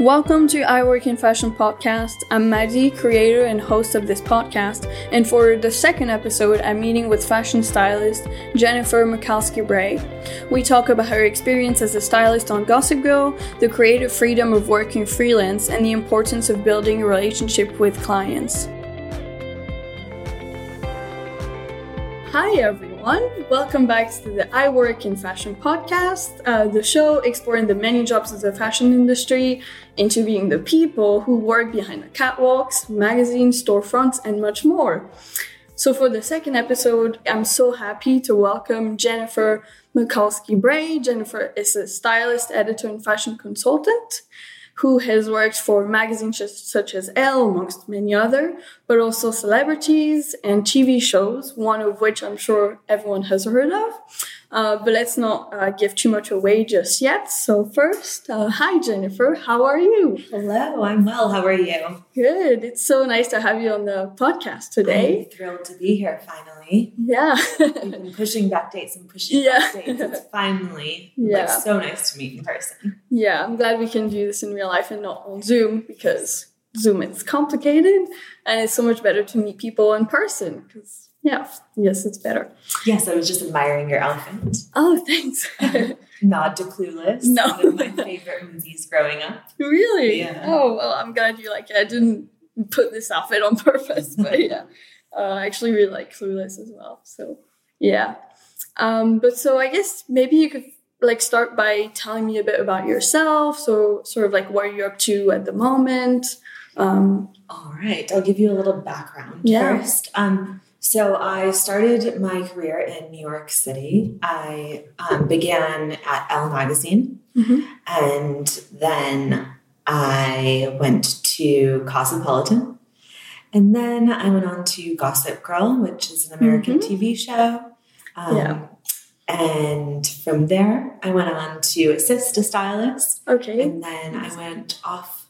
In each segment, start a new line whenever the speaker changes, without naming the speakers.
Welcome to I Work in Fashion podcast. I'm Maddie, creator and host of this podcast, and for the second episode, I'm meeting with fashion stylist Jennifer Michalski Bray. We talk about her experience as a stylist on Gossip Girl, the creative freedom of working freelance, and the importance of building a relationship with clients. Hi, everyone everyone. Welcome back to the I Work in Fashion podcast, uh, the show exploring the many jobs of the fashion industry, interviewing the people who work behind the catwalks, magazines, storefronts, and much more. So, for the second episode, I'm so happy to welcome Jennifer Michalski Bray. Jennifer is a stylist, editor, and fashion consultant who has worked for magazines such as Elle, amongst many other, but also celebrities and TV shows, one of which I'm sure everyone has heard of. Uh, but let's not uh, give too much away just yet. So first, uh, hi Jennifer, how are you?
Hello, I'm well. How are you?
Good. It's so nice to have you on the podcast today.
I'm thrilled to be here finally.
Yeah,
we've been pushing back dates and pushing yeah. back dates. It's finally yeah. like so nice to meet in person.
Yeah, I'm glad we can do this in real life and not on Zoom because Zoom is complicated and it's so much better to meet people in person because yeah. Yes, it's better.
Yes, I was just admiring your elephant.
Oh, thanks.
Nod to Clueless. No. One of my favorite movies growing up.
Really? Yeah. Oh, well, I'm glad you like it. I didn't put this outfit on purpose, but yeah. Uh, I actually really like Clueless as well. So, yeah. Um, but so I guess maybe you could like start by telling me a bit about yourself. So, sort of like what are you're up to at the moment. Um,
All right. I'll give you a little background yeah. first. Um, so I started my career in New York City. I um, began at Elle Magazine, mm-hmm. and then I went to Cosmopolitan, and then I went on to Gossip Girl, which is an American mm-hmm. TV show. Um, yeah. And from there, I went on to assist a stylist.
Okay.
And then I went off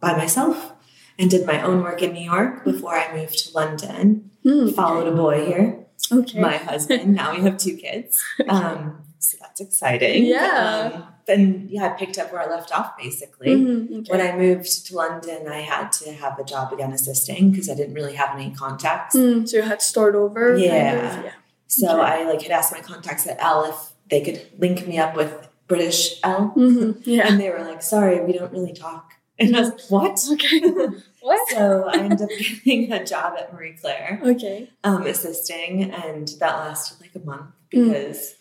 by myself and did my own work in New York before I moved to London. Mm. Followed a boy here.
Okay.
My husband. now we have two kids. Um, so that's exciting.
Yeah.
Um, then yeah, I picked up where I left off basically. Mm-hmm. Okay. When I moved to London, I had to have a job again assisting because I didn't really have any contacts.
Mm, so you had to start over.
Yeah. Kind of? yeah. So okay. I like had asked my contacts at Elle if they could link me up with British Elle.
Mm-hmm. Yeah.
And they were like, sorry, we don't really talk. And I was like, what?
Okay. What?
So I ended up getting a job at Marie Claire.
Okay.
Um, assisting, and that lasted like a month hmm. because mm.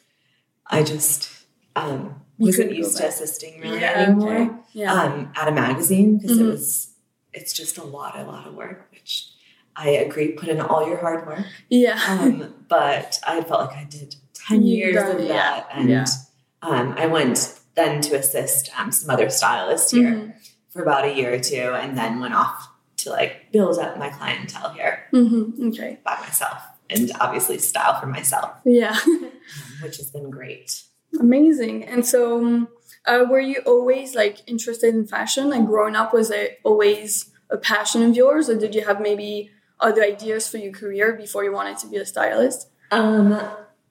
I just um, wasn't used to assisting really yeah, anymore. Okay. Yeah. Um, at a magazine because mm-hmm. it was it's just a lot, a lot of work, which I agree. Put in all your hard work.
Yeah.
Um, but I felt like I did ten you years of that, yeah. and yeah. Um, I went then to assist um, some other stylists here. Mm-hmm for about a year or two and then went off to like build up my clientele here
mm-hmm. okay.
by myself and obviously style for myself.
Yeah.
um, which has been great.
Amazing. And so, um, uh, were you always like interested in fashion? Like growing up, was it always a passion of yours, or did you have maybe other ideas for your career before you wanted to be a stylist?
Um,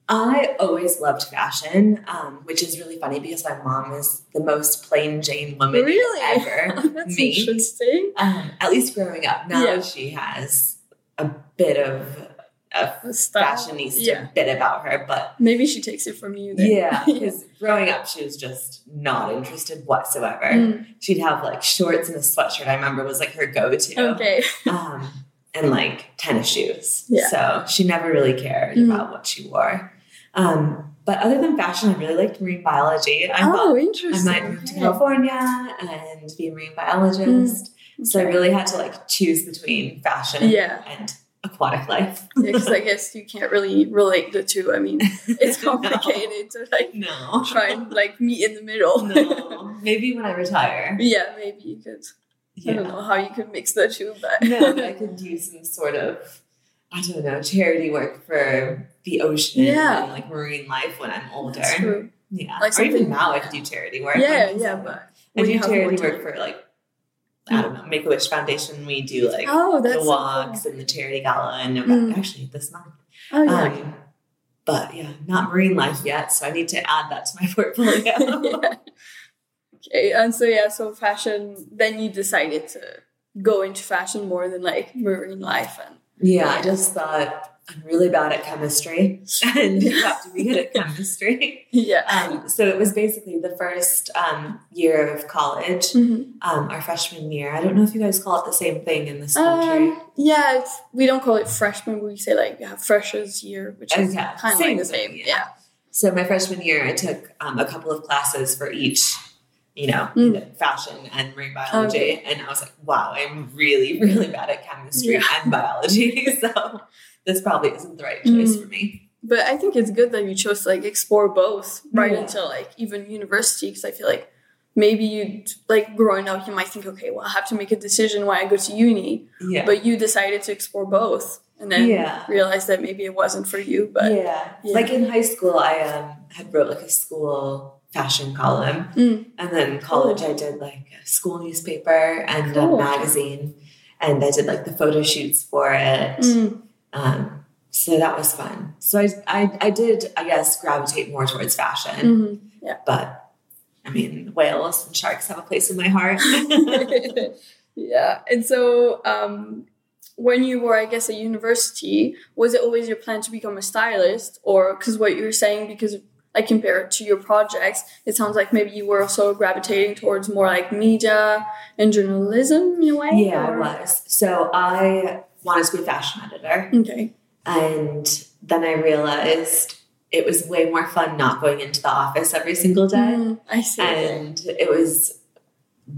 I always loved fashion, um, which is really funny because my mom is the most plain Jane woman
really?
ever
That's meet. Interesting.
Um, at least growing up. Now yeah. she has a bit of a, a fashionista yeah. bit about her, but
maybe she takes it from you. Then.
Yeah, because growing up she was just not interested whatsoever. Mm. She'd have like shorts and a sweatshirt. I remember was like her go-to.
Okay.
Um, and like tennis shoes.
Yeah.
So she never really cared mm. about what she wore. Um, but other than fashion, I really liked marine biology.
I oh, interesting.
I might move to California and be a marine biologist. Mm. So I really had to like choose between fashion
yeah.
and aquatic life.
yeah, because I guess you can't really relate the two. I mean, it's complicated no. to like
no.
try and like meet in the middle.
no, maybe when I retire.
Yeah, maybe you could. Yeah. I don't know how you could mix the two, but
no, I could do some sort of I don't know charity work for the ocean
yeah.
and like marine life when I'm older.
That's true.
Yeah. Like or even now I could do charity work.
Yeah, yeah, but
I do charity work for like I don't know, Make a Wish Foundation. We do like
oh,
the walks so cool. and the charity gala and November, mm. actually this month.
Oh yeah. Um,
but yeah, not marine life yet, so I need to add that to my portfolio.
yeah. Okay, and so yeah, so fashion. Then you decided to go into fashion more than like marine life and.
Yeah, I just thought I'm really bad at chemistry and you have to be good at chemistry.
Yeah.
Um, so it was basically the first um, year of college,
Mhm.
um, our freshman year. I don't know if you guys call it the same thing in this country.
Um, yeah, it's, we don't call it freshman. We say like yeah, freshers year, which is
Okay,
kind of like the same.
yeah.
Yeah.
So my freshman year, I took um, a couple of classes for each, you know,
Mm.
fashion and marine biology,
Okay.
and I was like, wow, I'm really, really bad at chemistry
Yeah.
and biology. so this probably isn't the right choice
Mm.
for me.
But I think it's good that you chose to like explore both right
Yeah.
until like even university because I feel like maybe you like growing up you might think okay well I have to make a decision when I go to uni
Yeah.
but you decided to explore both and then
Yeah.
realized that maybe it wasn't for you but
yeah.
yeah.
Like in high school, I um, had wrote like a school fashion column.
Mm.
And then college, I did like a school newspaper and
Cool.
a magazine. And I did like the photo shoots for it.
Mm.
Um, so that was fun. So I, I, I did, I guess, gravitate more towards fashion.
Mhm.
But I mean, whales and sharks have a place in my heart.
yeah. And so, um, when you were, I guess, at university, was it always your plan to become a stylist, or because what you were saying, because I compare it to your projects, it sounds like maybe you were also gravitating towards more like media and journalism in a way.
yeah, I was. So I wanted to be a fashion editor.
Okay.
And then I realized it was way more fun not going into the office every single day.
Mm, I see.
And it was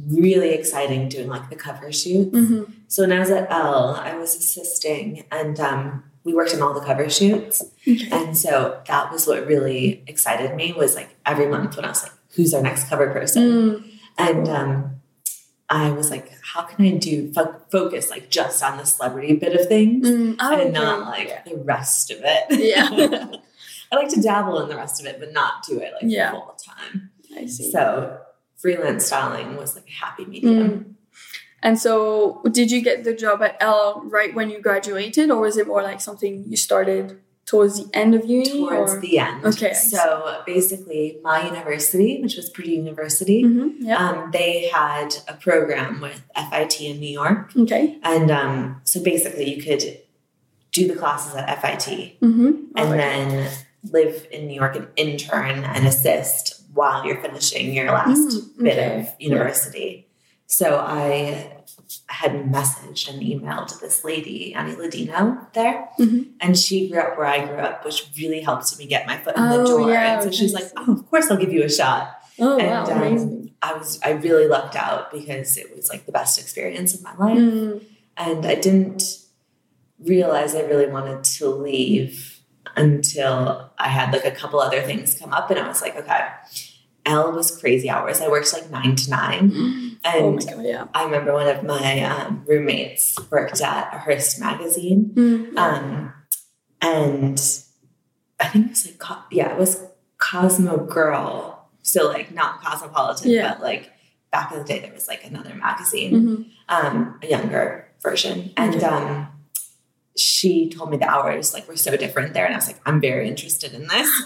really exciting doing like the cover shoots.
hmm
So when I was at Elle, I was assisting and um, we worked on all the cover shoots.
Okay.
And so that was what really excited me was like every month when I was like, who's our next cover person?
Mm,
And um, I was like, how can I do fo- focus like just on the celebrity bit of things
mm, oh,
and
okay.
not like
yeah.
the rest of it?
Yeah.
I like to dabble in the rest of it, but not do it like
Yeah.
the whole time.
I see.
So freelance styling was like a happy medium.
Mm. And so, did you get the job at Elle right when you graduated, or was it more like something you started towards the end of uni?
Towards
or?
the end.
Okay,
So basically, my university, which was Purdue University,
Mhm, Yeah.
um, they had a program with FIT in New York.
Okay.
And um, so basically, you could do the classes at FIT
Mm-hmm.
and then live in New York and intern and assist while you're finishing your last
Mm,
bit of university. So I had messaged and emailed this lady, Annie Ladino, there.
Mhm.
And she grew up where I grew up, which really helped me get my foot in the
Oh,
door.
yeah,
and so she's like, Oh, of course I'll give you a shot.
Oh
and
wow,
um. I was I really lucked out because it was like the best experience of my life.
Mm,
And I didn't realize I really wanted to leave until I had like a couple other things come up and I was like, okay. Elle was crazy hours. I worked like nine to nine.
Oh my
And
god, yeah.
I remember one of my um, roommates worked at a Hearst magazine.
Mm,
Um, and I think it was like, Co- yeah, it was Cosmo Girl. So like not Cosmopolitan,
Yeah.
but like back in the day, there was like another magazine
mhm.
um, a younger version. And
Okay.
She told me the hours like were so different there, and I was like, I'm very interested in this.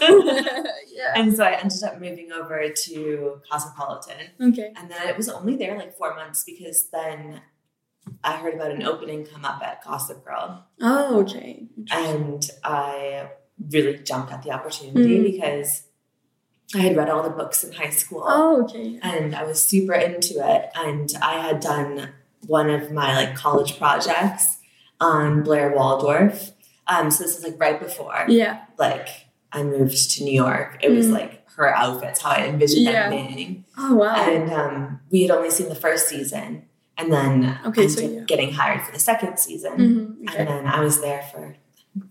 yeah.
and so I ended up moving over to Cosmopolitan,
Okay.
and then it was only there like four months because then I heard about an opening come up at Gossip Girl,
Oh, okay.
and I really jumped at the opportunity
Mm.
because I had read all the books in high school
Oh, okay.
and I was super into it. And I had done one of my like college projects on Blair Waldorf. Um, so this is like right before
Yeah.
like I moved to New York. It was
Mm.
like her outfits, how I envisioned
Yeah.
them being.
Oh wow.
And um, we had only seen the first season, and then
Okay, so yeah.
getting hired for the second season.
Mhm, Okay.
And then I was there for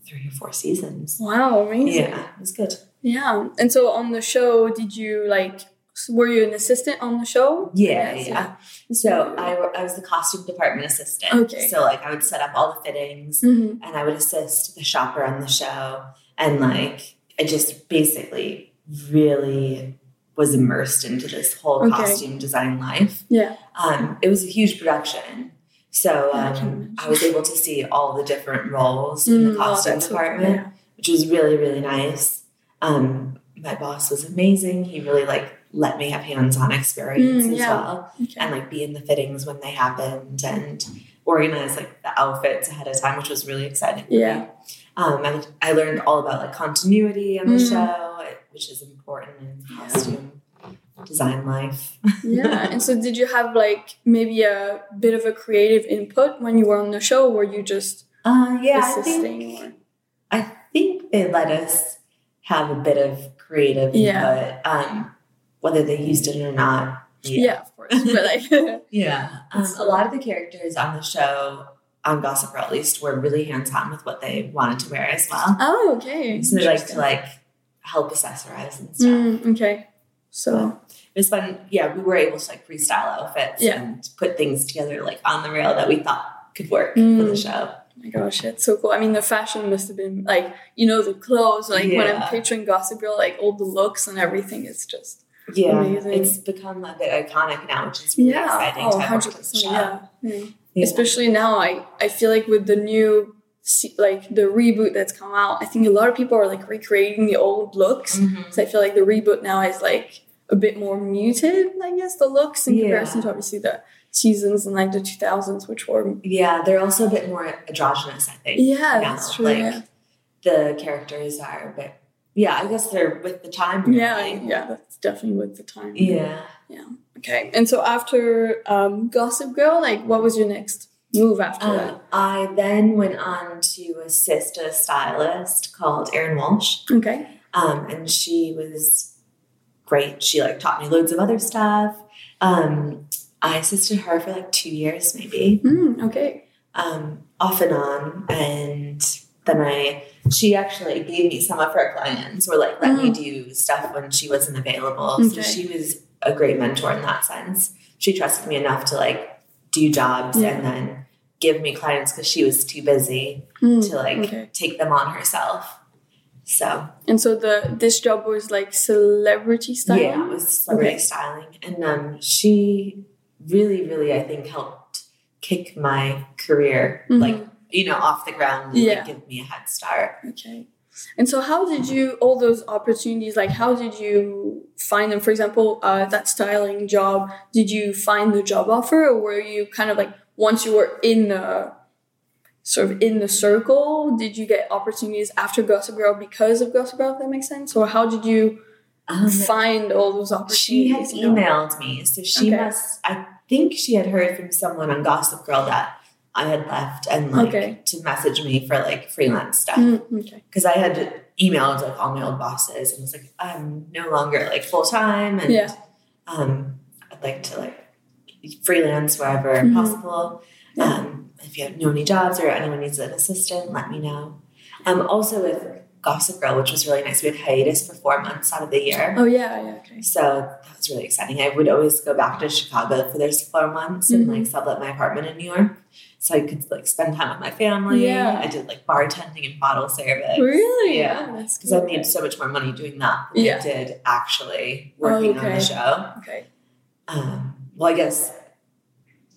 three or four seasons.
Wow, amazing.
Yeah, it was good.
Yeah. And so on the show, did you like? Were you an assistant on the show?
Yeah,
Yes,
yeah. So I, I was the costume department assistant.
Okay.
So like I would set up all the fittings
Mhm.
and I would assist the shopper on the show. And like I just basically really was immersed into this whole
Okay.
costume design life.
Yeah.
Um, it was a huge production. So
I
um. I was able to see all the different roles in the
Mm, oh,
costume
cool,
department,
yeah.
which was really, really nice. Um, my boss was amazing. He really like let me have hands-on experience
Mm,
as
yeah.
well
Okay.
and like be in the fittings when they happened and organize like the outfits ahead of time which was really exciting.
Yeah.
um and i learned all about like continuity on the
Mm.
show which is important in costume design life
yeah. And so, did you have like maybe a bit of a creative input when you were on the show? Or were you just
uh yeah I
assisting?
think. I think they let us have a bit of creative
Yeah.
input um whether they used it or not
Yeah. of course. But like,
Yeah. Um, a lot of the characters on the show, on Gossip Girl at least, were really hands on with what they wanted to wear as well.
oh, okay.
So they like to like help accessorize and stuff.
Mm, okay. So,
It was fun. Yeah, we were able to like freestyle outfits
Yeah.
and put things together like on the rail that we thought could work for
Mm.
the show.
oh my gosh, it's so cool. I mean, the fashion must have been like, you know, the clothes, like when I'm
Yeah.
picturing Gossip Girl, like all the looks and everything, it's just,
Yeah,
Amazing.
it's become a bit iconic now, which is really
yeah.
exciting
Oh,
to have worked on the
100%.
show.
Yeah. yeah.
Yeah.
Especially now, I, I feel like with the new, like the reboot that's come out, I think a lot of people are like recreating the old looks.
Mhm.
So I feel like the reboot now is like a bit more muted, I guess, the looks in
Yeah.
comparison to obviously the seasons in like the 2000s, which were.
Yeah, they're also a bit more androgynous, I think.
Yeah,
now.
that's true.
Like
yeah.
the characters are a bit. Yeah, I guess they're with the time. Really.
yeah, yeah, that's definitely with the time.
Yeah. Yeah.
Okay. And so after um, Gossip Girl, like, what was your next move after that?
Um, I then went on to assist a stylist called Erin Walsh,
Okay.
um, and she was great. She like taught me loads of other stuff. Um, I assisted her for like two years, maybe,
Mm, okay.
um, off and on, and then I. She actually gave me some of her clients, or like let me do stuff when she wasn't available. So she was a great mentor in that sense. She trusted me enough to like do jobs
Yeah.
and then give me clients because she was too busy
Mm,
to like
okay.
take them on herself. So
And so the this job was like celebrity style.
yeah, it was celebrity
Okay.
styling, and um, she really, really, I think, helped kick my career
Mhm.
like you know off the ground and
Yeah.
like, give me a head start.
Okay. And so, how did you all those opportunities? Like, how did you find them? For example, uh, that styling job. Did you find the job offer, or were you kind of like once you were in the sort of in the circle? Did you get opportunities after Gossip Girl because of Gossip Girl? If that makes sense, or how did you
Um,
find all those
she had
opportunities? you know?
emailed me, so she
Okay.
must. I think she had heard from someone on Gossip Girl that I had left, and like
Okay.
to message me for like freelance stuff.
Mm, okay.
because I had emailed like all my old bosses and was like, I'm no longer like full time and
Yeah.
um, I'd like to like freelance wherever
Mhm.
possible.
Yeah.
Um, if you have know any jobs or anyone needs an assistant, let me know. Um, also with Gossip Girl, which was really nice, we had hiatus for four months out of the year.
Oh yeah. Yeah. Okay.
So that was really exciting. I would always go back to Chicago for those four months and like sublet my apartment in New York. So I could like spend time with my family.
Yeah.
I did like bartending and bottle service.
Really?
Yeah.
Oh,
Because I made so much more money doing that than
Yeah.
I did actually working on
Okay.
the show.
Okay.
Um, well, I guess,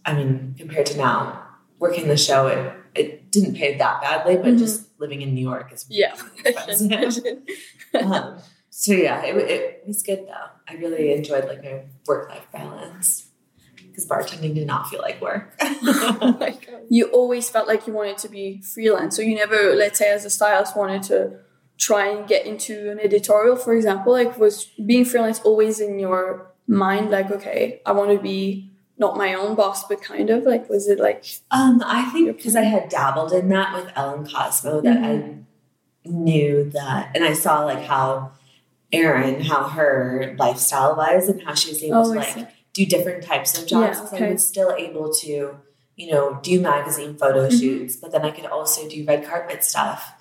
I mean, compared to now, working the show, it, it didn't pay that badly, but
Mhm.
just living in New York is
Yeah.
um, so yeah, it, it was good though. I really enjoyed like my work life balance because bartending did not feel like work.
you always felt like you wanted to be freelance. So you never, let's say, as a stylist, wanted to try and get into an editorial, for example. Like, was being freelance always in your mind? Like, okay, I want to be not my own boss, but kind of like, was it like,
Um, I think because I had dabbled in that with Ellen Cosmo that I knew that, and I saw like how Erin, how her lifestyle was, and how she was able
oh,
to like do different types of jobs.
Yeah, okay.
I was still able to, you know, do magazine photo
Mhm.
shoots, but then I could also do red carpet stuff,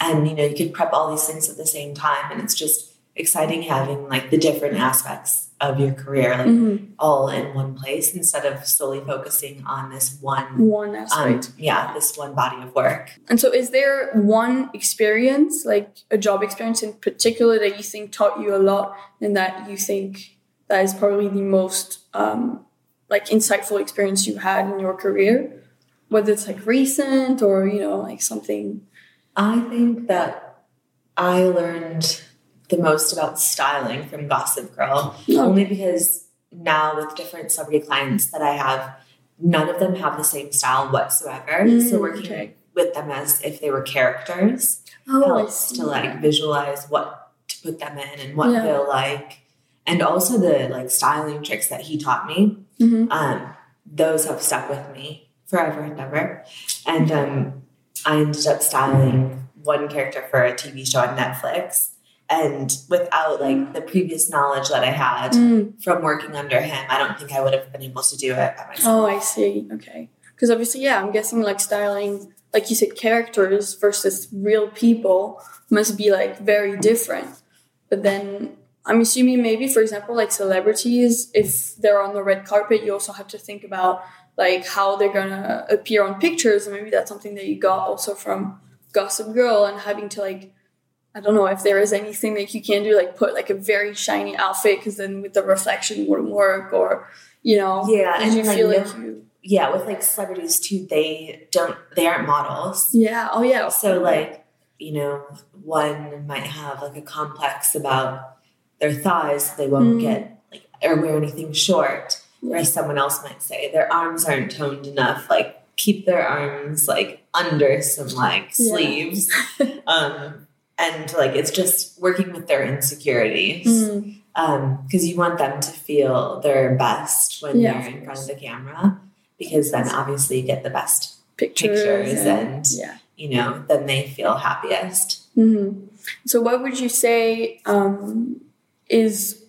and you know, you could prep all these things at the same time, and it's just exciting having like the different aspects of your career like
Mhm.
all in one place instead of solely focusing on this one
one
um, yeah, this one body of work.
And so, is there one experience, like a job experience in particular, that you think taught you a lot, and that you think that is probably the most um, like insightful experience you had in your career, whether it's like recent or you know like something.
I think that I learned the most about styling from Gossip Girl,
Oh.
only because now with different celebrity clients that I have, none of them have the same style whatsoever.
Mm,
so working
okay.
with them as if they were characters
Oh,
helps to like visualize what to put them in and what
Yeah.
they'll like. And also the like styling tricks that he taught me
Mhm.
um, those have stuck with me forever and ever. And um, I ended up styling one character for a TV show on Netflix. And without like the previous knowledge that I had
Mm.
from working under him, I don't think I would have been able to do it by myself.
Oh, I see. Okay. Because obviously, yeah, I'm guessing like styling, like you said, characters versus real people must be like very different. But then I'm assuming maybe, for example, like celebrities, if they're on the red carpet, you also have to think about like how they're gonna appear on pictures, and maybe that's something that you got also from Gossip Girl, and having to like. I don't know if there is anything that you can do, like put like a very shiny outfit, because then with the reflection wouldn't work, or you know,
Yeah, and
you
like,
feel
no-
like you
Yeah, with like celebrities too, they don't, they aren't models.
Yeah. Oh, yeah.
So like, you know, one might have like a complex about their thighs, they won't
Mm.
get like or wear anything short. Whereas someone else might say their arms aren't toned enough, like keep their arms like under some like
Yeah.
sleeves. um and like it's just working with their insecurities.
Mm,
Um, because you want them to feel their best when
Yeah,
they're in front of the camera. Because then obviously you get the best
pictures,
Pictures and-
yeah.
you know, then they feel happiest.
hmm So, what would you say um, is,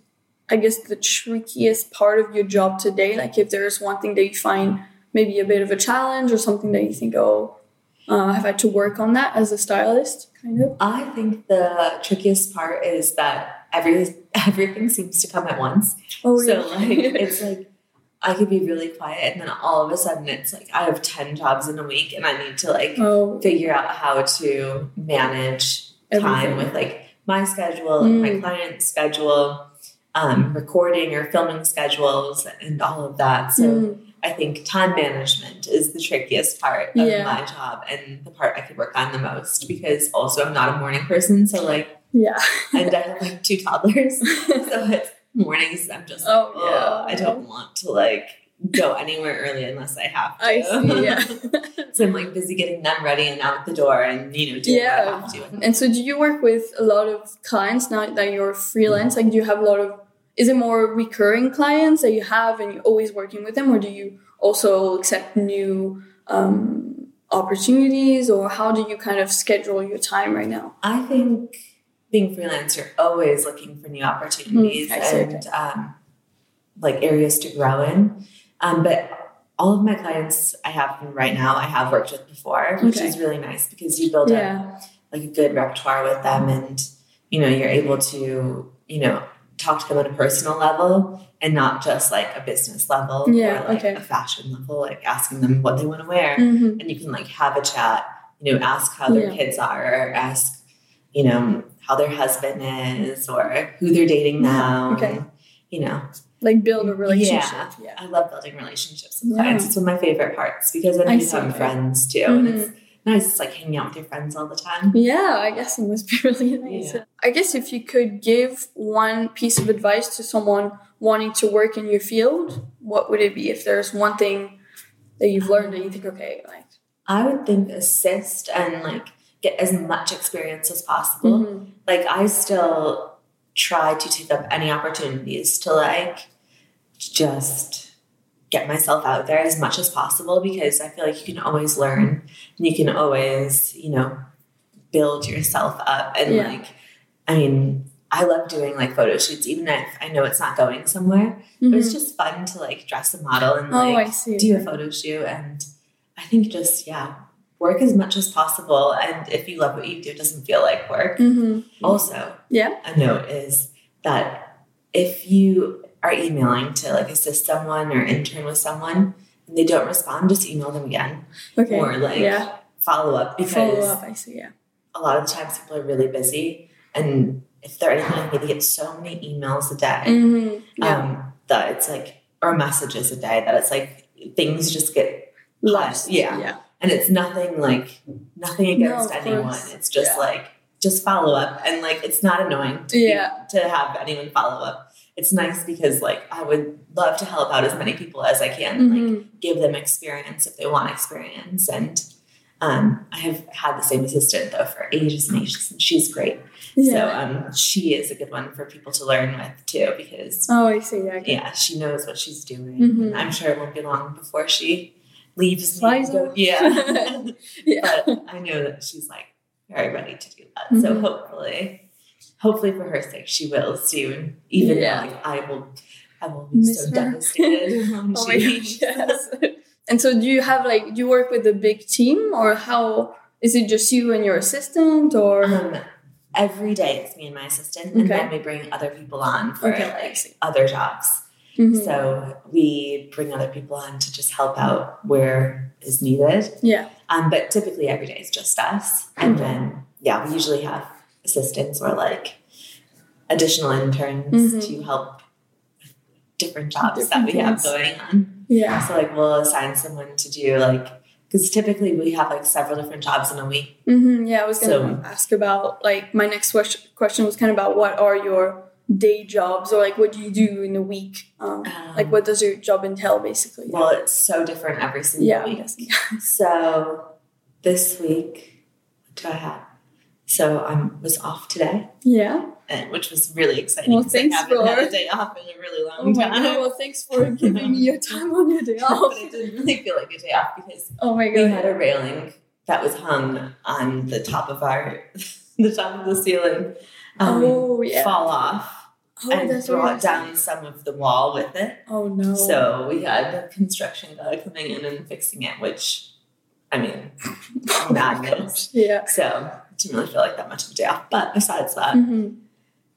I guess, the trickiest part of your job today? Like, if there's one thing that you find maybe a bit of a challenge or something that you think, oh, uh, I've had to work on that as a stylist, kind of.
I think the trickiest part is that every everything seems to come at once.
Oh,
So like it's like I could be really quiet and then all of a sudden it's like I have 10 jobs in a week and I need to like
oh,
figure out how to manage time with like my schedule,
Mm.
my client's schedule, um, recording or filming schedules and all of that. So
mm,
I think time management is the trickiest part of
Yeah.
my job and the part I could work on the most because also I'm not a morning person. So like
yeah.
and I have like two toddlers. so it's mornings I'm just like,
Oh,
oh,
yeah.
I don't want to like go anywhere early unless I have to.
I see, yeah.
so I'm like busy getting them ready and out the door and you know doing what I
Yeah.
have to.
And so, do you work with a lot of clients now that you're freelance? Mm-hmm. Like, do you have a lot of? Is it more recurring clients that you have, and you're always working with them, or do you also accept new um, opportunities, or how do you kind of schedule your time right now?
I think being freelance, you're always looking for new opportunities
Mm,
and um, like areas to grow in. Um, but all of my clients I have right now, I have worked with before, which
Okay.
is really nice because you build up
Yeah,
like a good repertoire with them and you know you're able to you know talk to them on a personal level and not just like a business level
Yeah,
or like
okay.
a fashion level like asking them what they want to wear
hmm
and you can like have a chat you know ask how their
Yeah.
kids are or ask you know how their husband is or who they're dating now
Okay.
you know
like build a relationship. Yeah,
i love building relationships with
Yeah.
clients it's one of my favorite parts because then
I
you become friends too and
Mhm.
it's nice it's like hanging out with your friends all the time
Yeah, I guess it must be really nice.
Yeah.
I guess if you could give one piece of advice to someone wanting to work in your field, what would it be? If there's one thing that you've learned that you think, okay, like,
I would think assist and like get as much experience as possible.
mhm.
Like I still try to take up any opportunities to like just get myself out there as much as possible because I feel like you can always learn and you can always, you know, build yourself up and
Yeah.
like I mean, I love doing like photo shoots even if I know it's not going somewhere. But it's
Mhm.
just fun to like dress a model and
oh,
like do a photo shoot and I think just yeah, work as much as possible and if you love what you do, it doesn't feel like work.
hmm
Also,
Yeah.
a note is that if you are emailing to like assist someone or intern with someone and they don't respond, just email them again
Okay.
or like
yeah.
follow up because
Follow up. I see. Yeah.
a lot of the times people are really busy and if they're anything like me, they get so many emails a day
hmm Yeah.
um, that it's like or messages a day that it's like things just get
Lost.
yeah.
Yeah.
and it's nothing like nothing against
of
anyone
course.
it's just
Yeah.
like just follow up and like it's not annoying to,
Yeah.
to have anyone follow up. It's nice because like I would love to help out as many people as I can, and, like give them experience if they want experience. And um, I have had the same assistant though for ages and ages, and she's great. So um, she is a good one for people to learn with too, because
oh, I see. Yeah. okay.
yeah, she knows what she's doing.
Mhm.
And I'm sure it won't be long before she leaves. Go- yeah.
Yeah.
but I know that she's like very ready to do that. So
Mhm.
hopefully, hopefully for her sake, she will soon. Even
Yeah.
though like, I will, I will be
Miss
so
her.
devastated
Oh
she
my gosh, yes. and so do you have like do you work with a big team or how is it just you and your assistant or
Um, every day it's me and my assistant,
Okay.
and then we bring other people on for
Okay,
like other jobs.
Mhm.
So we bring other people on to just help out where is needed.
yeah.
Um, but typically every day is just us. And
Okay.
then, yeah, we usually have assistants or like additional interns
Mhm.
to help different jobs
Different
that we have going on.
Yeah.
So, like, we'll assign someone to do like, because typically we have like several different jobs in a week.
hmm Yeah, I was gonna
So-
ask about like my next question question was kind of about what are your day jobs or like what do you do in a week? Um, like
Um,
what does your job entail basically?
Well, it's so different every single
yeah,
week. So, this week, what do I have? So, I was off today.
yeah.
and- which was really exciting.
Well, thanks
I haven't had
for-
a day off in a really long
Oh
time.
god! Well, thanks for giving me your time on your day off.
but it didn't really feel like a day off because
Oh my god, we
had a railing that was hung on the top of our the top of the ceiling um,
oh yeah.
fall off
Oh,
and brought down some of the wall with it.
Oh no.
So we had the construction guy coming in and fixing it, which I mean
Oh
madness.
Yeah.
So didn't really feel like that much of a day off. But besides that,
Mhm.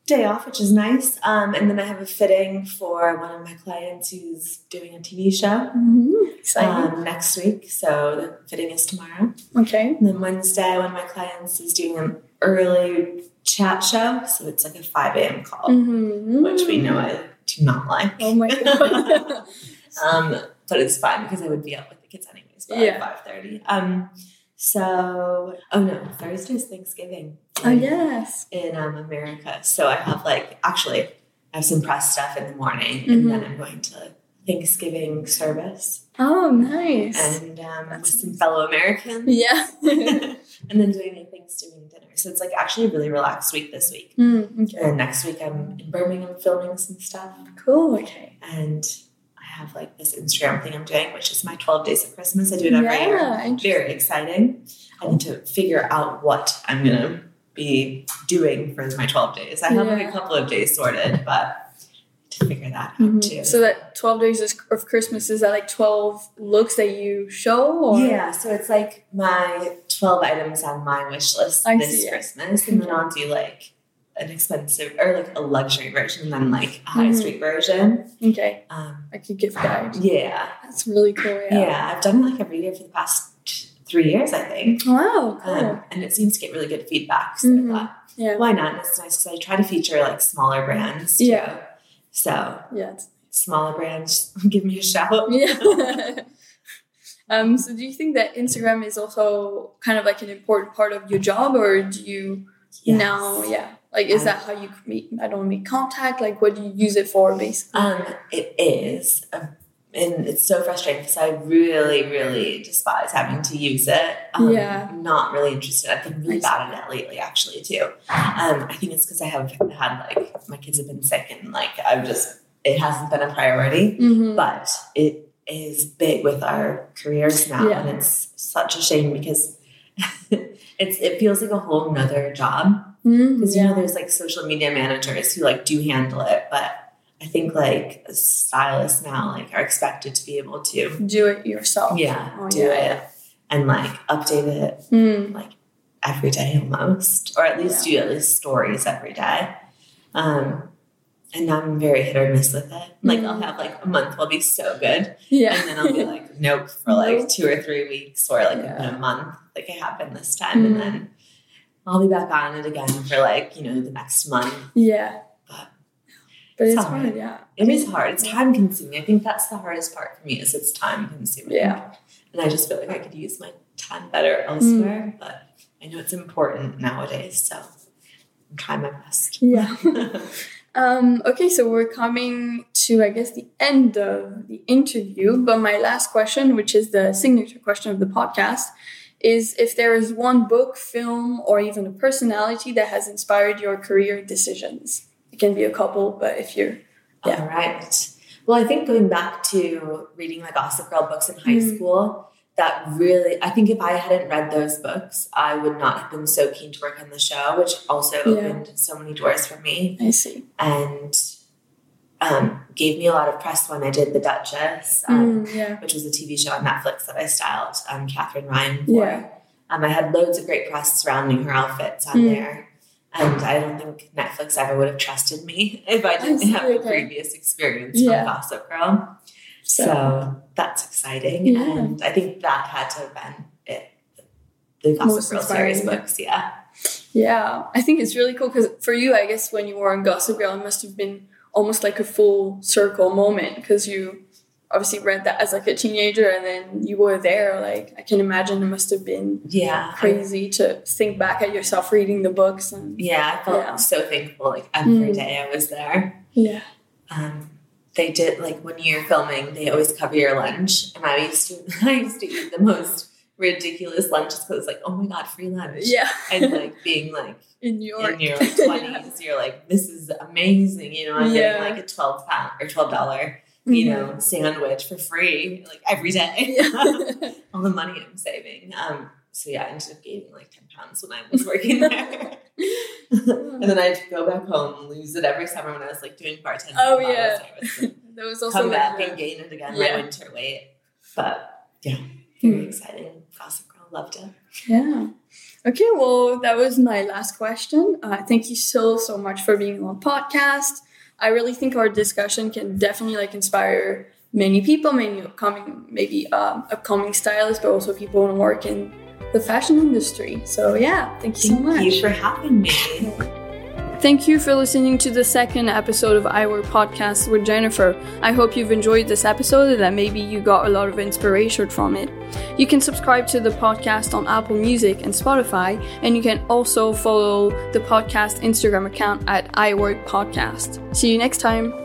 day off, which is nice. Um, and then I have a fitting for one of my clients who's doing a TV show
Mhm.
Um, next week. So the fitting is tomorrow.
okay.
And then Wednesday, one of my clients is doing an early chat show. So it's like a 5 a.m. call,
Mhm.
which we know I do not like.
Oh my god.
um, but it's fine because I would be up with the kids anyways by
Yeah.
five thirty. Um, so oh no, Thursday's Thanksgiving.
oh
in-
yes.
in um, America. So I have like actually I have some press stuff in the morning,
Mhm.
and then I'm going to Thanksgiving service
Oh nice.
and um, with some fellow Americans,
yeah.
and then doing a Thanksgiving dinner. So it's like actually a really relaxed week this week.
Mm, okay.
And next week I'm in Birmingham filming some stuff,
Cool. Okay.
and have like this Instagram thing I'm doing, which is my 12 days of Christmas. I do it every year.
Yeah. interesting.
Very exciting. I need to figure out what I'm gonna be doing for my 12 days. I have like a couple of days sorted, but to figure that out
Mhm.
too.
So that twelve days of Christmas is that like twelve looks that you show or
yeah, so it's like my 12 items on my wish list
I
this
see, yeah.
Christmas, and then I'll do like an expensive or like a luxury version, than like a high
Mhm.
street version.
Okay.
Um,
Like a gift guide.
yeah,
That's really cool.
yeah,
Yeah.
I've done it like every year for the past three years, I think.
Wow. Cool.
Um, and it seems to get really good feedback. So
Mhm.
I thought,
yeah.
why not? And it's nice because I try to feature like smaller brands. Too.
Yeah.
So
Yeah.
smaller brands, give me a shout.
Yeah. um, so do you think that Instagram is also kind of like an important part of your job or do you
Yes.
now, yeah. Like is
Um,
that how you make I don't make contact? Like what do you use it for basically?
Um, it is, um, and it's so frustrating because I really, really despise having to use it. Um,
Yeah.
I'm not really interested. I've been really bad at it lately, actually, too. Um, I think it's because I have had like my kids have been sick and like I've just it hasn't been a priority.
Mhm.
but it is big with our careers now
Yeah.
and it's such a shame because it's it feels like a whole nother job because you know there's like social media managers who like do handle it but i think like stylists now like are expected to be able to
do it yourself.
yeah
Oh,
do
yeah.
it and like update it
Mm.
every day almost or at least do at least stories every day um and I'm very hit or miss with it. Like I'll
Mhm.
have like a month will be so good,
Yeah.
and then I'll be like, nope, for like two or three weeks or like
Yeah.
a month, like it happened this time.
Mhm.
And then I'll be back on it again for like, you know, the next month.
yeah.
But
But
it's
it's
alright.
hard, yeah.
It is hard. It's time consuming. I think that's the hardest part for me is it's time consuming.
Yeah.
And I just feel like I could use my time better elsewhere, but I know it's important nowadays, so I'm trying my best.
Yeah. um, okay, so we're coming to, I guess, the end of the interview. But my last question, which is the signature question of the podcast, is if there is one book, film, or even a personality that has inspired your career decisions. It can be a couple, but if you're
yeah. All right. Well, I think going back to reading the Gossip Girl books in high mm. school, that really, I think if I hadn't read those books, I would not have been so keen to work on the show, which also yeah. opened so many doors for me.
I see.
And um, gave me a lot of press when I did The Duchess, um,
mm, yeah.
which was a TV show on Netflix that I styled um, Katherine Ryan for.
Yeah.
Um, I had loads of great press surrounding her outfits on mm. there. And I don't think Netflix ever would have trusted me if I didn't have the previous experience yeah. from Gossip Girl. So, so that's exciting.
Yeah.
And I think that had to have been it. The Gossip Most Girl series books, yeah.
Yeah, I think it's really cool because for you, I guess when you were on Gossip Girl, it must have been almost like a full circle moment because you obviously read that as like a teenager and then you were there like i can imagine it must have been
yeah
crazy to think back at yourself reading the books and
yeah i felt yeah. so thankful like every mm. day i was there
yeah
um they did like when you're filming they always cover your lunch and i used to i used to eat the most ridiculous lunches because it's like oh my god free lunch
yeah
and like being like
in your
in your 20s you're like this is amazing you know i'm yeah. getting like a 12 pound or 12 dollar you mm-hmm. know, sandwich for free like every day. Yeah. All the money I'm saving. Um, so yeah, I ended up gaining like 10 pounds when I was working there. and then I'd go back home and lose it every summer when I was like doing bartending.
Oh yeah. that was also
come back and gain it again, yeah. my winter weight. But yeah, very mm. exciting. Gossip Girl, loved it.
Yeah. Okay, well, that was my last question. Uh, thank you so, so much for being on the podcast. I really think our discussion can definitely like inspire many people, many upcoming, maybe um, upcoming stylists, but also people who work in the fashion industry. So yeah, thank you
thank
so much.
Thank you for having me.
Thank you for listening to the second episode of iWork Podcast with Jennifer. I hope you've enjoyed this episode and that maybe you got a lot of inspiration from it. You can subscribe to the podcast on Apple Music and Spotify, and you can also follow the podcast Instagram account at iWork Podcast. See you next time.